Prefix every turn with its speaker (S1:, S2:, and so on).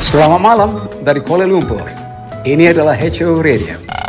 S1: Selamat malam dari Kuala Lumpur. Ini adalah HO Radio.